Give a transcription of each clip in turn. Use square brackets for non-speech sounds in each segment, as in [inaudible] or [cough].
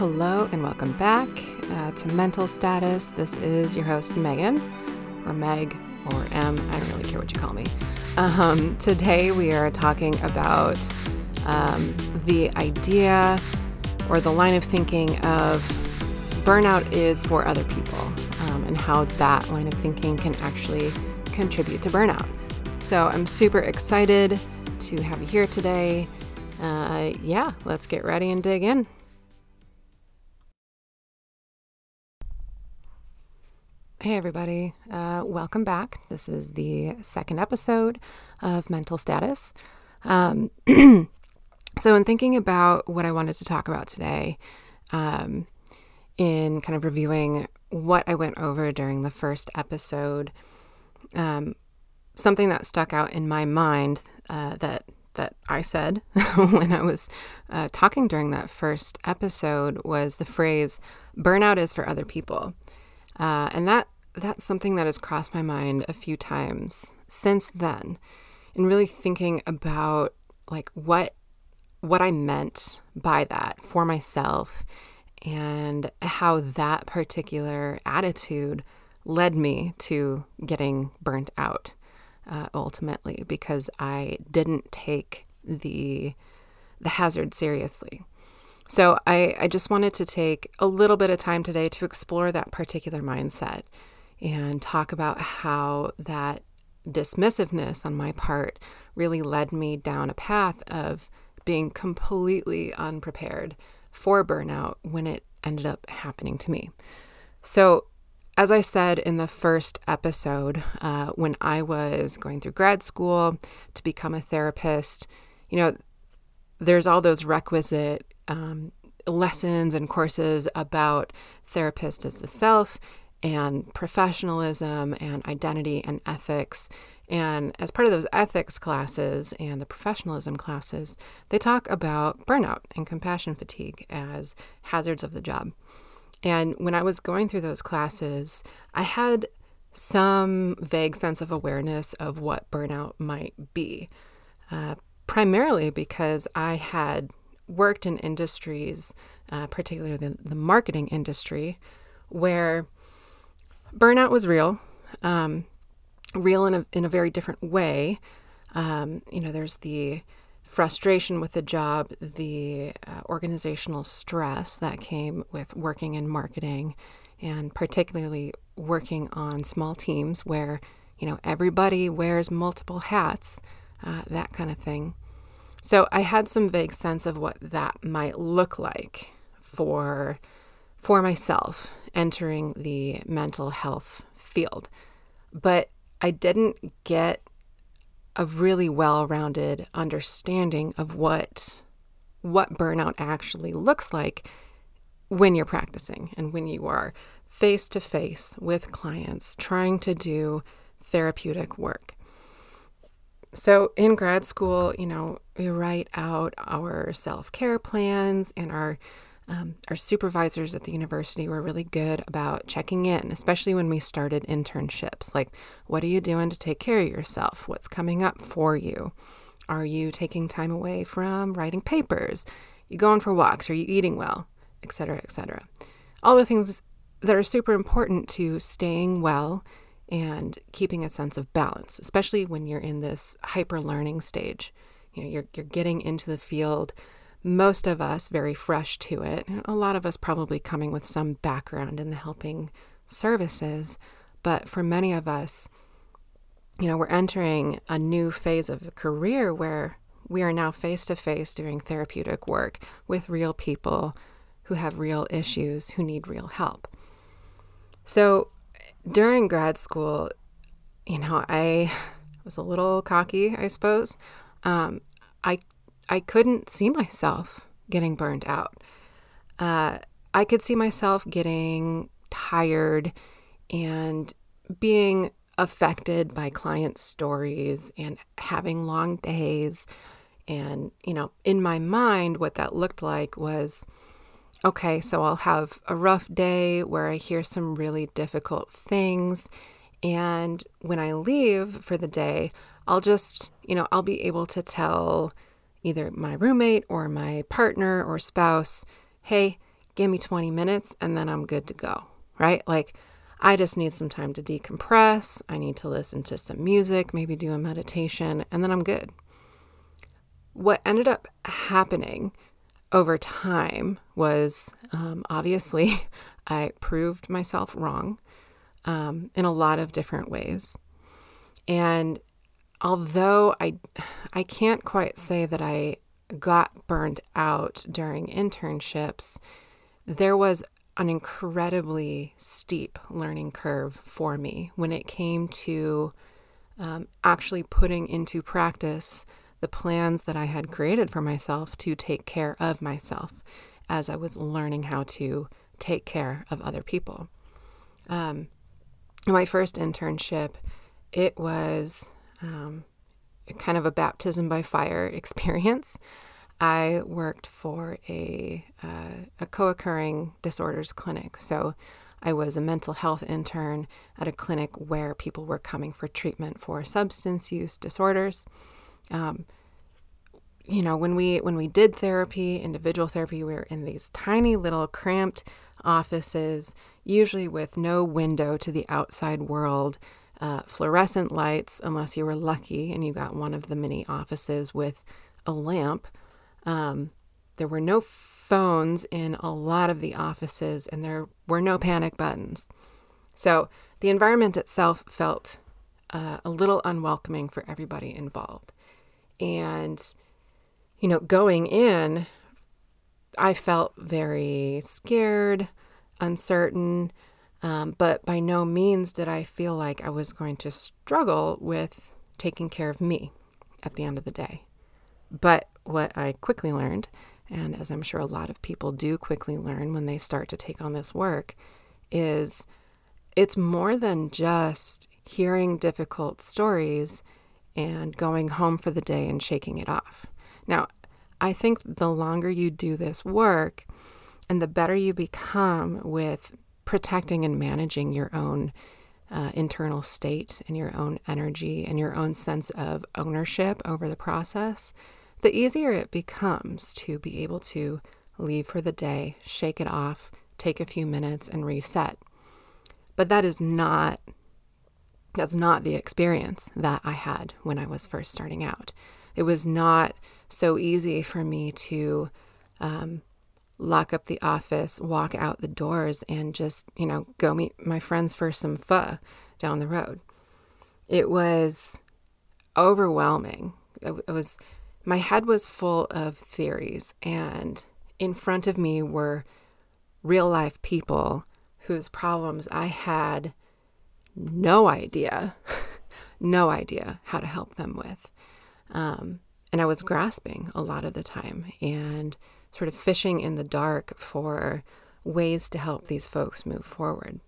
Hello and welcome back uh, to Mental Status. This is your host, Megan, or Meg, or M. I don't really care what you call me. Um, today we are talking about um, the idea or the line of thinking of burnout is for other people um, and how that line of thinking can actually contribute to burnout. So I'm super excited to have you here today. Uh, yeah, let's get ready and dig in. Hey, everybody. Uh, welcome back. This is the second episode of Mental Status. Um, [clears throat] so, in thinking about what I wanted to talk about today, um, in kind of reviewing what I went over during the first episode, um, something that stuck out in my mind uh, that that I said [laughs] when I was uh, talking during that first episode was the phrase "burnout is for other people." Uh, and that that's something that has crossed my mind a few times since then, and really thinking about like what what I meant by that for myself, and how that particular attitude led me to getting burnt out uh, ultimately because I didn't take the the hazard seriously. So I, I just wanted to take a little bit of time today to explore that particular mindset and talk about how that dismissiveness on my part really led me down a path of being completely unprepared for burnout when it ended up happening to me. So, as I said in the first episode, uh, when I was going through grad school to become a therapist, you know, there's all those requisite um, lessons and courses about therapist as the self and professionalism and identity and ethics. And as part of those ethics classes and the professionalism classes, they talk about burnout and compassion fatigue as hazards of the job. And when I was going through those classes, I had some vague sense of awareness of what burnout might be, uh, primarily because I had worked in industries, uh, particularly the, the, marketing industry, where burnout was real, um, real in a, in a very different way. Um, you know, there's the frustration with the job, the uh, organizational stress that came with working in marketing, and particularly working on small teams where, you know, everybody wears multiple hats, uh, that kind of thing. So I had some vague sense of what that might look like for for myself entering the mental health field. But I didn't get a really well-rounded understanding of what what burnout actually looks like when you're practicing and when you are face to face with clients trying to do therapeutic work. So in grad school, you know, we write out our self-care plans and our um, our supervisors at the university were really good about checking in, especially when we started internships. Like, what are you doing to take care of yourself? What's coming up for you? Are you taking time away from writing papers? You going for walks? Are you eating well? Etc. Etc. All the things that are super important to staying well and keeping a sense of balance, especially when you're in this hyper learning stage. You know, you're, you're getting into the field most of us very fresh to it, a lot of us probably coming with some background in the helping services, but for many of us, you know, we're entering a new phase of a career where we are now face to face doing therapeutic work with real people who have real issues, who need real help. So during grad school, you know, I [laughs] was a little cocky, I suppose. Um, I I couldn't see myself getting burnt out. Uh, I could see myself getting tired and being affected by client stories and having long days. And, you know, in my mind, what that looked like was okay, so I'll have a rough day where I hear some really difficult things. And when I leave for the day, I'll just, you know, I'll be able to tell either my roommate or my partner or spouse, hey, give me 20 minutes and then I'm good to go, right? Like, I just need some time to decompress. I need to listen to some music, maybe do a meditation, and then I'm good. What ended up happening over time was um, obviously [laughs] I proved myself wrong um, in a lot of different ways. And although I, I can't quite say that I got burned out during internships, there was an incredibly steep learning curve for me when it came to um, actually putting into practice the plans that I had created for myself to take care of myself as I was learning how to take care of other people. Um, my first internship, it was um, kind of a baptism by fire [laughs] experience. I worked for a, uh, a co occurring disorders clinic. So I was a mental health intern at a clinic where people were coming for treatment for substance use disorders. Um, you know, when we when we did therapy, individual therapy, we were in these tiny little cramped offices, usually with no window to the outside world, uh, fluorescent lights, unless you were lucky and you got one of the many offices with a lamp. Um, there were no phones in a lot of the offices, and there were no panic buttons. So the environment itself felt uh, a little unwelcoming for everybody involved. And, you know, going in, I felt very scared, uncertain, um, but by no means did I feel like I was going to struggle with taking care of me at the end of the day. But what I quickly learned, and as I'm sure a lot of people do quickly learn when they start to take on this work, is it's more than just hearing difficult stories and going home for the day and shaking it off. Now, I think the longer you do this work and the better you become with protecting and managing your own uh, internal state and your own energy and your own sense of ownership over the process, the easier it becomes to be able to leave for the day, shake it off, take a few minutes, and reset. But that is not that's not the experience that I had when I was first starting out. It was not so easy for me to um, lock up the office, walk out the doors, and just, you know, go meet my friends for some pho down the road. It was overwhelming. It, it was my head was full of theories, and in front of me were real life people whose problems I had no idea, [laughs] no idea how to help them with. Um, and I was grasping a lot of the time and sort of fishing in the dark for ways to help these folks move forward.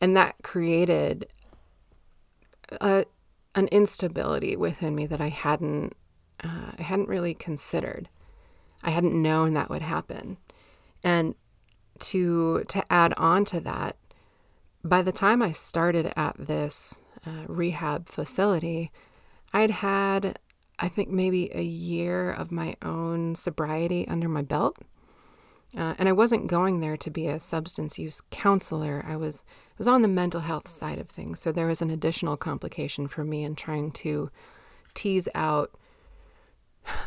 And that created a, an instability within me that I hadn't uh, I hadn't really considered. I hadn't known that would happen. And to to add on to that, by the time I started at this uh, rehab facility, I'd had I think maybe a year of my own sobriety under my belt. Uh, and I wasn't going there to be a substance use counselor. I was I was on the mental health side of things, so there was an additional complication for me in trying to tease out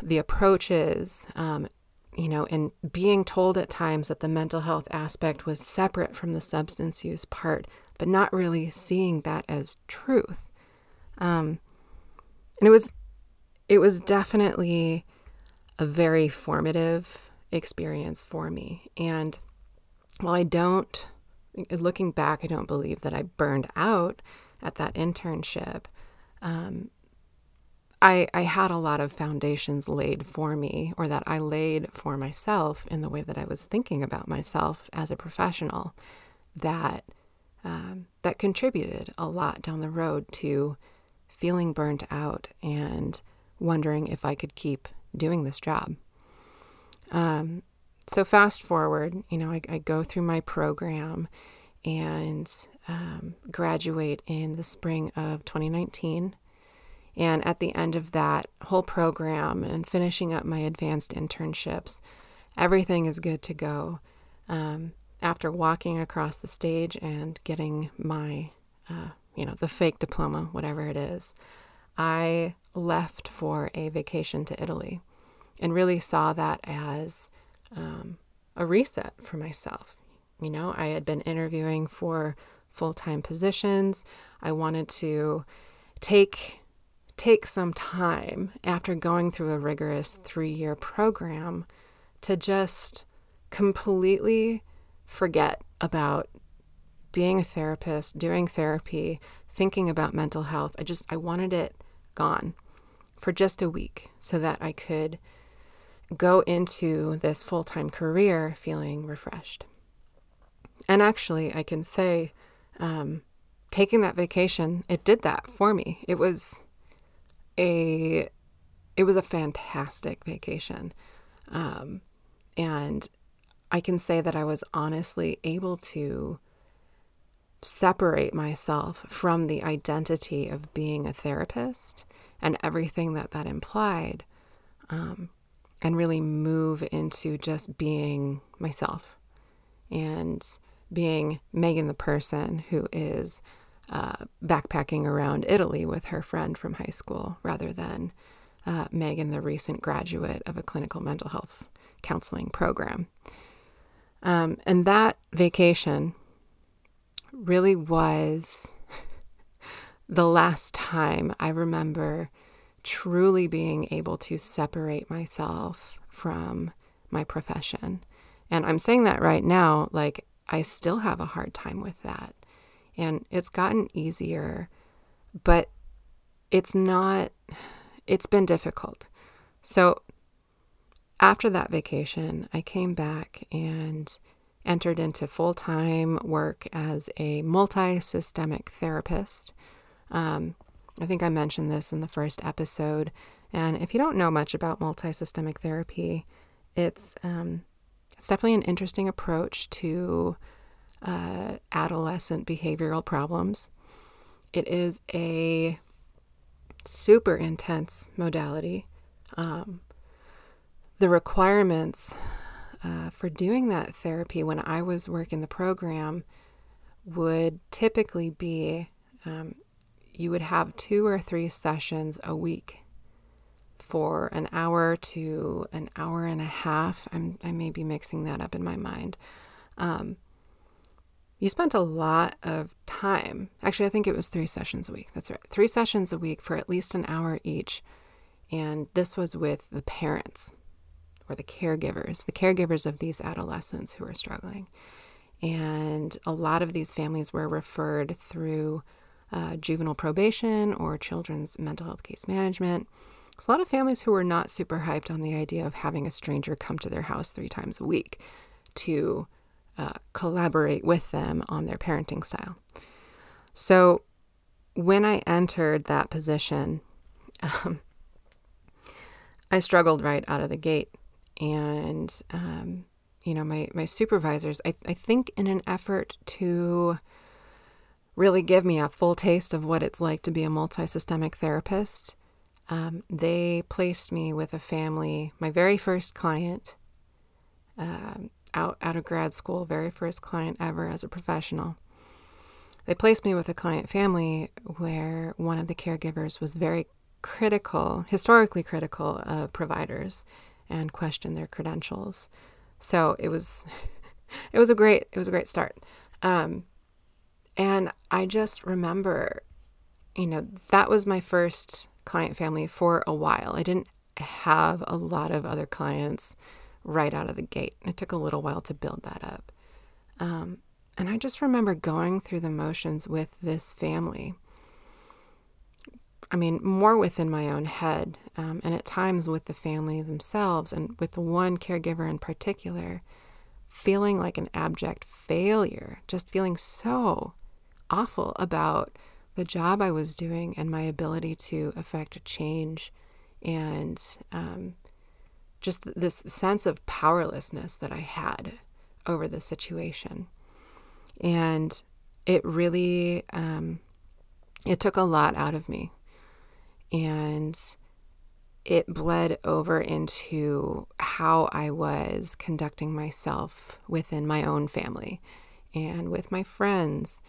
the approaches, um, you know, and being told at times that the mental health aspect was separate from the substance use part, but not really seeing that as truth. Um, and it was, it was definitely a very formative experience for me. And while I don't, looking back, I don't believe that I burned out at that internship. Um, I, I had a lot of foundations laid for me, or that I laid for myself in the way that I was thinking about myself as a professional, that um, that contributed a lot down the road to feeling burnt out and wondering if I could keep doing this job. Um, so fast forward, you know, I, I, go through my program and um, graduate in the spring of 2019 and at the end of that whole program and finishing up my advanced internships, everything is good to go. um, after walking across the stage and getting my, uh, you know, the fake diploma, whatever it is, I left for a vacation to Italy and really saw that as um, a reset for myself. You know, I had been interviewing for full time positions. I wanted to take take some time after going through a rigorous three year program to just completely forget about being a therapist, doing therapy, thinking about mental health. I just, I wanted it gone for just a week so that I could go into this full time career feeling refreshed. And actually, I can say, um, taking that vacation, it did that for me. It was a it was a fantastic vacation. Um, and I can say that I was honestly able to separate myself from the identity of being a therapist and everything that that implied, um, and really move into just being myself and being Megan the person who is uh, backpacking around Italy with her friend from high school rather than uh, Megan, the recent graduate of a clinical mental health counseling program. Um, and that vacation really was [laughs] the last time I remember truly being able to separate myself from my profession. And I'm saying that right now, like, I still have a hard time with that. And it's gotten easier, but it's not, it's been difficult. So after that vacation, I came back and entered into full time work as a multi systemic therapist. Um, I think I mentioned this in the first episode. And if you don't know much about multi systemic therapy, it's, um, it's definitely an interesting approach to uh, adolescent behavioral problems. It is a super intense modality. Um, the requirements uh, for doing that therapy when I was working the program would typically be um, you would have two or three sessions a week for an hour to an hour and a half. I'm, I may be mixing that up in my mind. Um, you spent a lot of time. Actually, I think it was three sessions a week. That's right. Three sessions a week for at least an hour each. And this was with the parents or the caregivers, the caregivers of these adolescents who are struggling. And a lot of these families were referred through uh, juvenile probation or children's mental health case management. There's a lot of families who were not super hyped on the idea of having a stranger come to their house three times a week to uh, collaborate with them on their parenting style. So when I entered that position, um, I struggled right out of the gate. And, um, you know, my, my supervisors, I, I think in an effort to really give me a full taste of what it's like to be a multi systemic therapist, um, they placed me with a family, my very first client. Um, out, out of grad school, very first client ever as a professional. They placed me with a client family where one of the caregivers was very critical, historically critical of providers and questioned their credentials. So it was [laughs] it was a great it was a great start. Um, and I just remember, you know, that was my first client family for a while. I didn't have a lot of other clients right out of the gate. It took a little while to build that up. Um, and I just remember going through the motions with this family. I mean, more within my own head, um, and at times with the family themselves, and with one caregiver in particular, feeling like an abject failure, just feeling so awful about the job I was doing and my ability to affect change and um, just this sense of powerlessness that I had over the situation. And it really, um, it took a lot out of me. And it bled over into how I was conducting myself within my own family and with my friends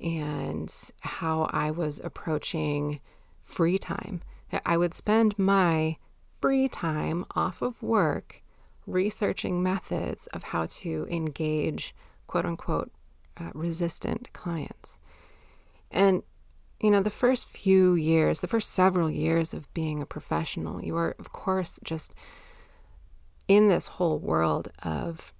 and how I was approaching free time. I would spend my free time off of work researching methods of how to engage quote unquote uh, resistant clients. And, you know, the first few years, the first several years of being a professional, you are, of course, just in this whole world of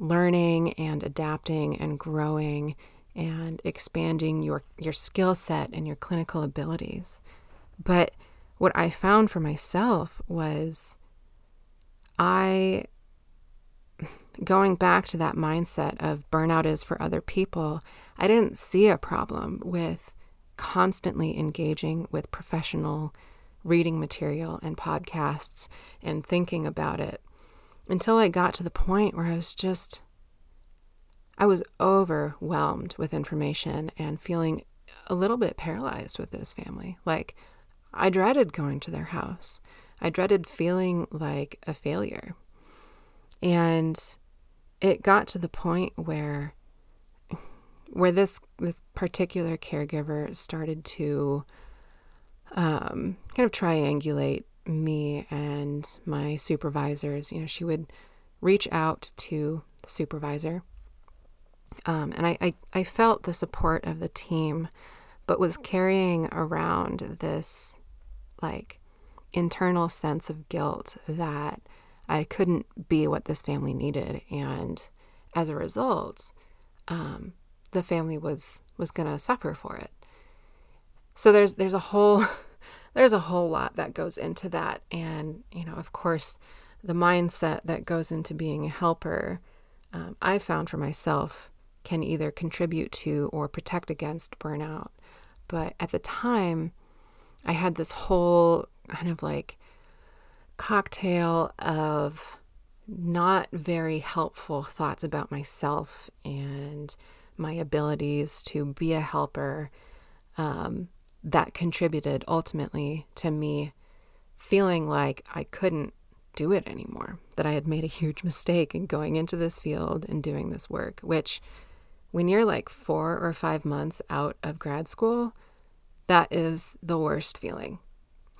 learning and adapting and growing and expanding your, your skill set and your clinical abilities. But what I found for myself was I, going back to that mindset of burnout is for other people, I didn't see a problem with constantly engaging with professional reading material and podcasts and thinking about it until I got to the point where I was just, I was overwhelmed with information and feeling a little bit paralyzed with this family. Like, I dreaded going to their house. I dreaded feeling like a failure. And it got to the point where where this this particular caregiver started to um, kind of triangulate me and my supervisors. You know, she would reach out to the supervisor, um, and I, I I felt the support of the team, but was carrying around this like internal sense of guilt that I couldn't be what this family needed, and as a result, um, the family was was going to suffer for it. So there's there's a whole [laughs] there's a whole lot that goes into that, and you know, of course, the mindset that goes into being a helper, um, I found for myself can either contribute to or protect against burnout. But at the time, I had this whole kind of like cocktail of not very helpful thoughts about myself and my abilities to be a helper um, that contributed ultimately to me feeling like I couldn't do it anymore, that I had made a huge mistake in going into this field and doing this work, which when you're like four or five months out of grad school, that is the worst feeling.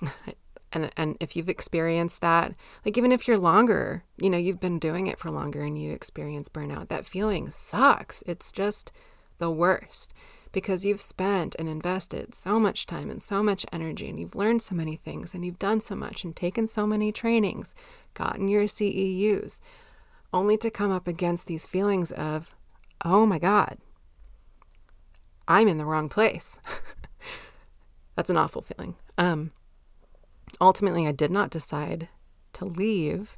[laughs] and and if you've experienced that, like even if you're longer, you know, you've been doing it for longer and you experience burnout, that feeling sucks. It's just the worst because you've spent and invested so much time and so much energy and you've learned so many things and you've done so much and taken so many trainings, gotten your CEUs, only to come up against these feelings of, oh my God, I'm in the wrong place. [laughs] That's an awful feeling. Um, ultimately, I did not decide to leave,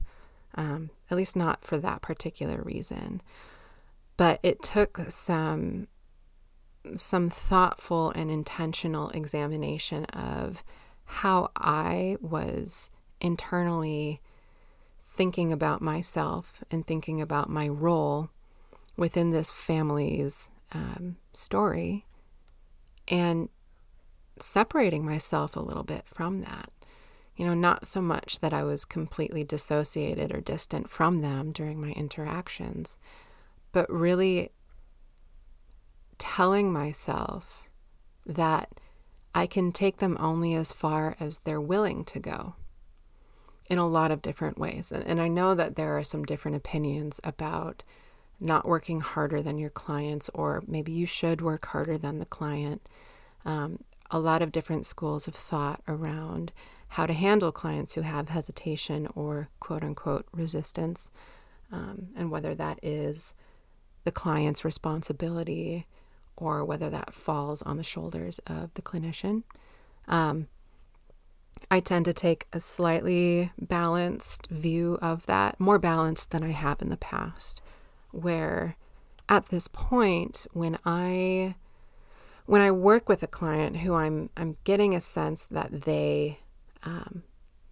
um, at least not for that particular reason. But it took some some thoughtful and intentional examination of how I was internally thinking about myself and thinking about my role within this family's um, story and separating myself a little bit from that. You know, not so much that I was completely dissociated or distant from them during my interactions, but really telling myself that I can take them only as far as they're willing to go in a lot of different ways. And, and I know that there are some different opinions about not working harder than your clients, or maybe you should work harder than the client. Um, a lot of different schools of thought around how to handle clients who have hesitation or quote unquote resistance, um, and whether that is the client's responsibility or whether that falls on the shoulders of the clinician. Um, I tend to take a slightly balanced view of that, more balanced than I have in the past, where at this point, when I when I work with a client who I'm I'm getting a sense that they um,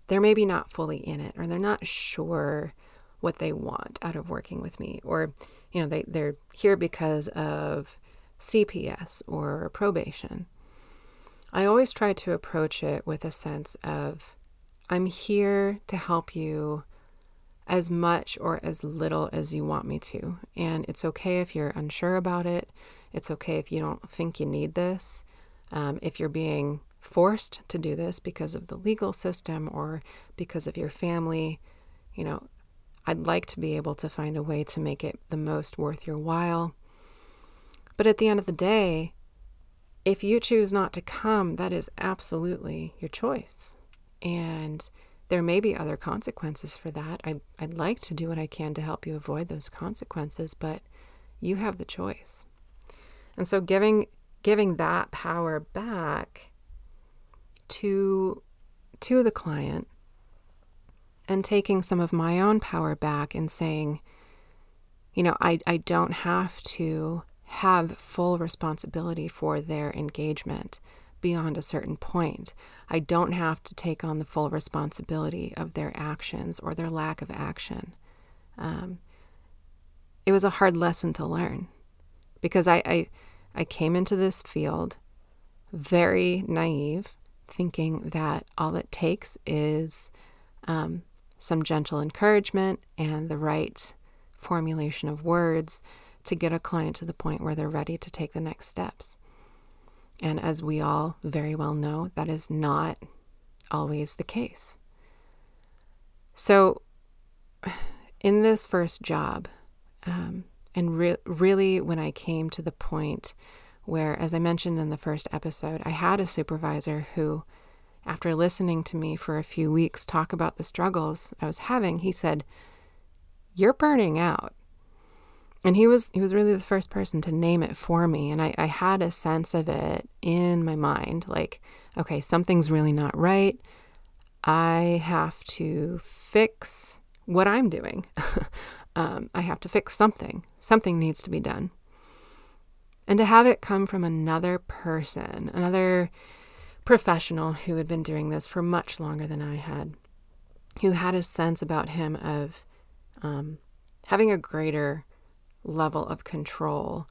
they're maybe not fully in it or they're not sure what they want out of working with me or you know they, they're here because of CPS or probation. I always try to approach it with a sense of I'm here to help you as much or as little as you want me to. And it's okay if you're unsure about it. It's okay if you don't think you need this. Um, if you're being forced to do this because of the legal system or because of your family, you know, I'd like to be able to find a way to make it the most worth your while. But at the end of the day, if you choose not to come, that is absolutely your choice. And there may be other consequences for that. I'd, I'd like to do what I can to help you avoid those consequences, but you have the choice. And so giving giving that power back to to the client and taking some of my own power back and saying, you know, I, I don't have to have full responsibility for their engagement beyond a certain point. I don't have to take on the full responsibility of their actions or their lack of action. Um, it was a hard lesson to learn because I, I, I came into this field very naive, thinking that all it takes is um, some gentle encouragement and the right formulation of words to get a client to the point where they're ready to take the next steps. And as we all very well know, that is not always the case. So, [sighs] in this first job, um, and re- really when I came to the point where, as I mentioned in the first episode, I had a supervisor who, after listening to me for a few weeks talk about the struggles I was having, he said, You're burning out. And he was he was really the first person to name it for me. And I, I had a sense of it in my mind like okay something's really not right. I have to fix what i'm doing [laughs] um, i have to fix something. Something needs to be done. And to have it come from another person another professional who had been doing this for much longer than i had who had a sense about him of um, having a greater level of control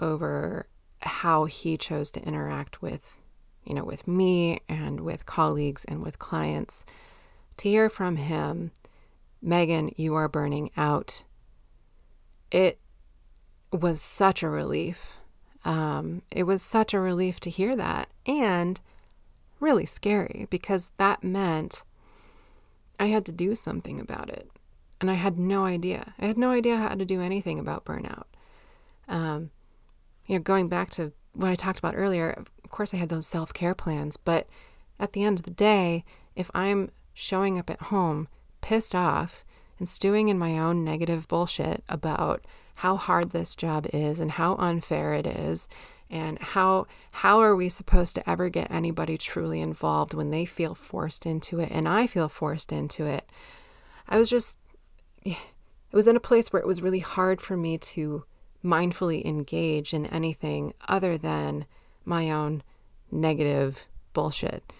over how he chose to interact with you know with me and with colleagues and with clients to hear from him megan you are burning out it was such a relief um, it was such a relief to hear that and really scary because that meant i had to do something about it and I had no idea. I had no idea how to do anything about burnout. Um, you know, going back to what I talked about earlier, of course, I had those self care plans, but at the end of the day, if I'm showing up at home pissed off and stewing in my own negative bullshit about how hard this job is and how unfair it is and how how are we supposed to ever get anybody truly involved when they feel forced into it and I feel forced into it I was just it was in a place where it was really hard for me to mindfully engage in anything other than my own negative bullshit.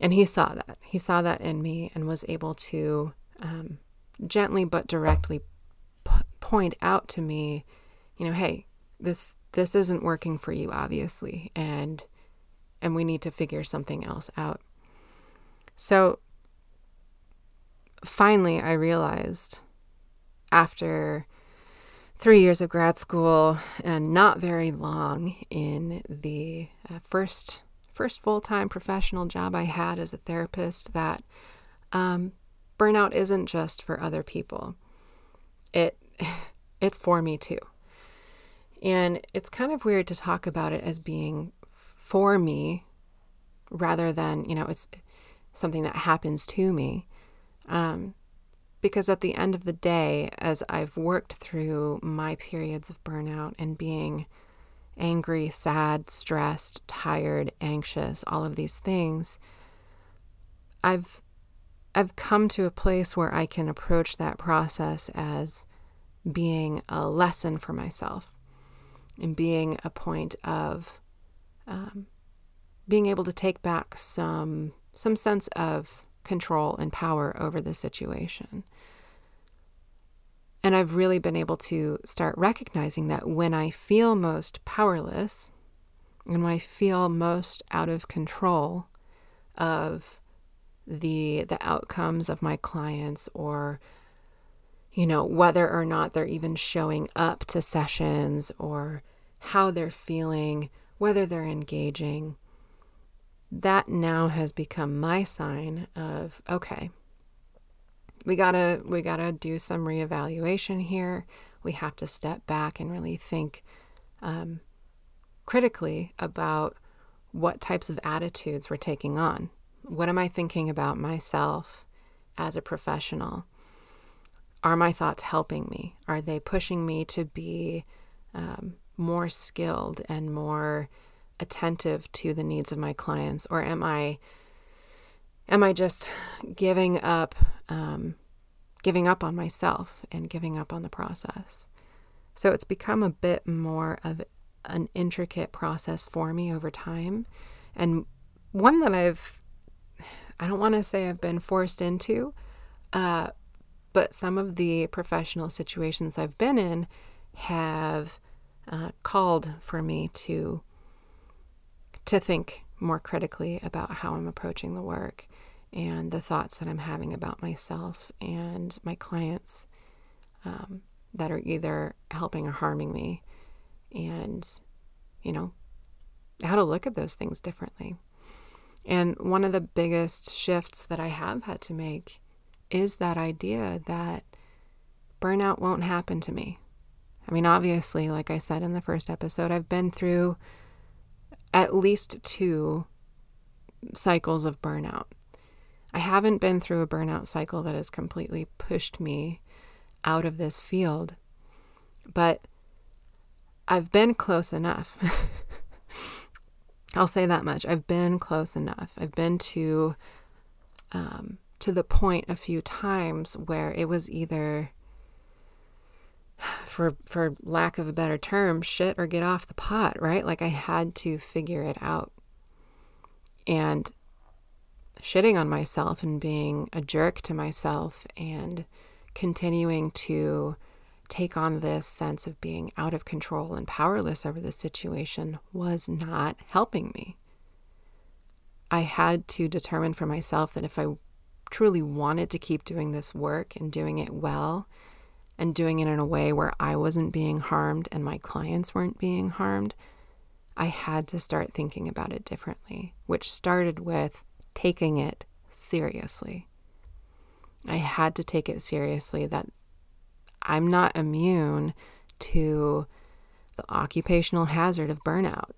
And he saw that. He saw that in me and was able to um, gently but directly p- point out to me, you know, hey, this this isn't working for you, obviously, and and we need to figure something else out. So finally, I realized after three years of grad school and not very long in the uh, first first full time professional job I had as a therapist that um, burnout isn't just for other people. It [laughs] it's for me too. And it's kind of weird to talk about it as being for me rather than, you know, it's something that happens to me. Um, because at the end of the day, as I've worked through my periods of burnout and being angry, sad, stressed, tired, anxious, all of these things, I've I've come to a place where I can approach that process as being a lesson for myself and being a point of um, being able to take back some some sense of control and power over the situation. And I've really been able to start recognizing that when I feel most powerless and when I feel most out of control of the the outcomes of my clients or you know whether or not they're even showing up to sessions or how they're feeling whether they're engaging that now has become my sign of okay we gotta we gotta do some reevaluation here. We have to step back and really think um, critically about what types of attitudes we're taking on. What am i thinking about myself as a professional? Are my thoughts helping me? Are they pushing me to be um, more skilled and more attentive to the needs of my clients? Or am i am i just giving up um, giving up on myself and giving up on the process? So it's become a bit more of an intricate process for me over time. And one that i've i don't want to say i've been forced into uh, but some of the professional situations i've been in have uh, called for me to to think more critically about how I'm approaching the work and the thoughts that I'm having about myself and my clients um, that are either helping or harming me, and you know how to look at those things differently. And one of the biggest shifts that I have had to make is that idea that burnout won't happen to me. I mean, obviously, like I said in the first episode, I've been through at least two cycles of burnout. I haven't been through a burnout cycle that has completely pushed me out of this field, but I've been close enough. [laughs] I'll say that much. I've been close enough. I've been to um, to the point a few times where it was either for for lack of a better term, shit or get off the pot, right? Like I had to figure it out. And shitting on myself and being a jerk to myself and continuing to take on this sense of being out of control and powerless over the situation was not helping me. I had to determine for myself that if I truly wanted to keep doing this work and doing it well, and doing it in a way where I wasn't being harmed and my clients weren't being harmed, I had to start thinking about it differently, which started with taking it seriously. I had to take it seriously that I'm not immune to the occupational hazard of burnout.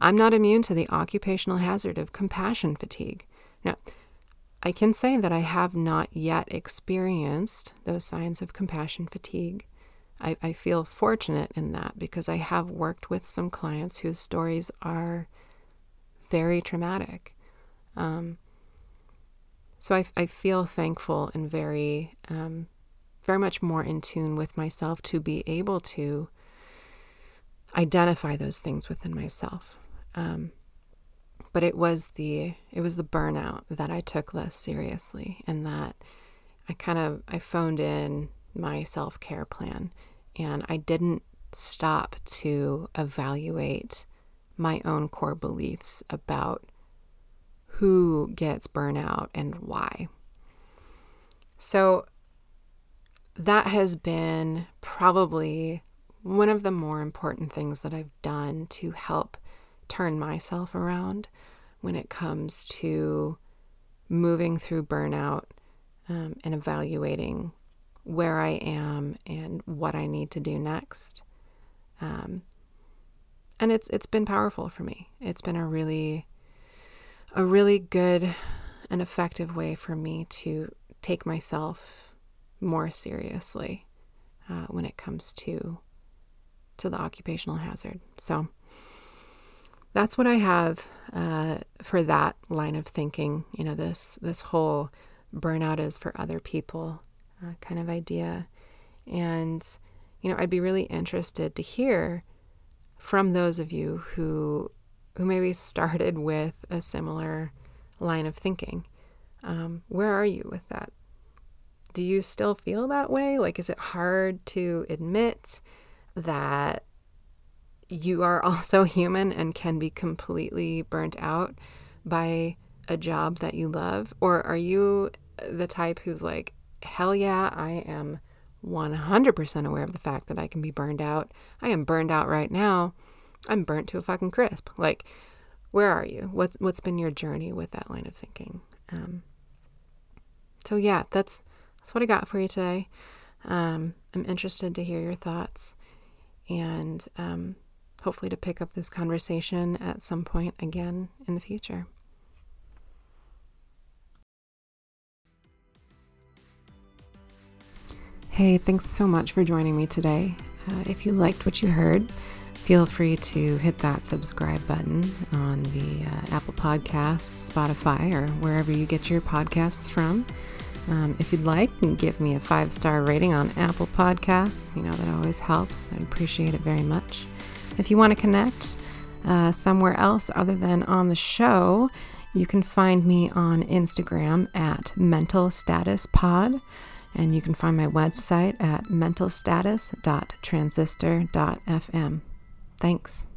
I'm not immune to the occupational hazard of compassion fatigue. Now, I can say that I have not yet experienced those signs of compassion fatigue. I, I, feel fortunate in that because I have worked with some clients whose stories are very traumatic. Um, so I, I, feel thankful and very, um, very much more in tune with myself to be able to identify those things within myself. Um, but it was the it was the burnout that I took less seriously and that I kind of I phoned in my self-care plan and I didn't stop to evaluate my own core beliefs about who gets burnout and why. So that has been probably one of the more important things that I've done to help turn myself around when it comes to moving through burnout um, and evaluating where I am and what I need to do next. Um, and it's it's been powerful for me. It's been a really a really good and effective way for me to take myself more seriously uh, when it comes to to the occupational hazard. So that's what I have uh, for that line of thinking. You know, this this whole burnout is for other people uh, kind of idea, and you know, I'd be really interested to hear from those of you who who maybe started with a similar line of thinking. Um, where are you with that? Do you still feel that way? Like, is it hard to admit that you are [laughs] also human and can be completely burnt out by a job that you love? Or are you the type who's like, hell yeah, I am 100% aware of the fact that I can be burned out. I am burned out right now. I'm burnt to a fucking crisp. Like, where are you? What's what's been your journey with that line of thinking? Um, so yeah, that's that's what I got for you today. Um, I'm interested to hear your thoughts, and um, hopefully to pick up this conversation at some point again in the future. Hey, thanks so much for joining me today. Uh, if you liked what you heard, feel free to hit that subscribe button on the uh, Apple Podcasts, Spotify, or wherever you get your podcasts from. Um, if you'd like, give me a five star rating on Apple Podcasts. You know, that always helps. I'd appreciate it very much. If you want to connect uh, somewhere else other than on the show, you can find me on Instagram at Mental Status Pod. And you can find my website at mentalstatus.transistor.fm. Thanks.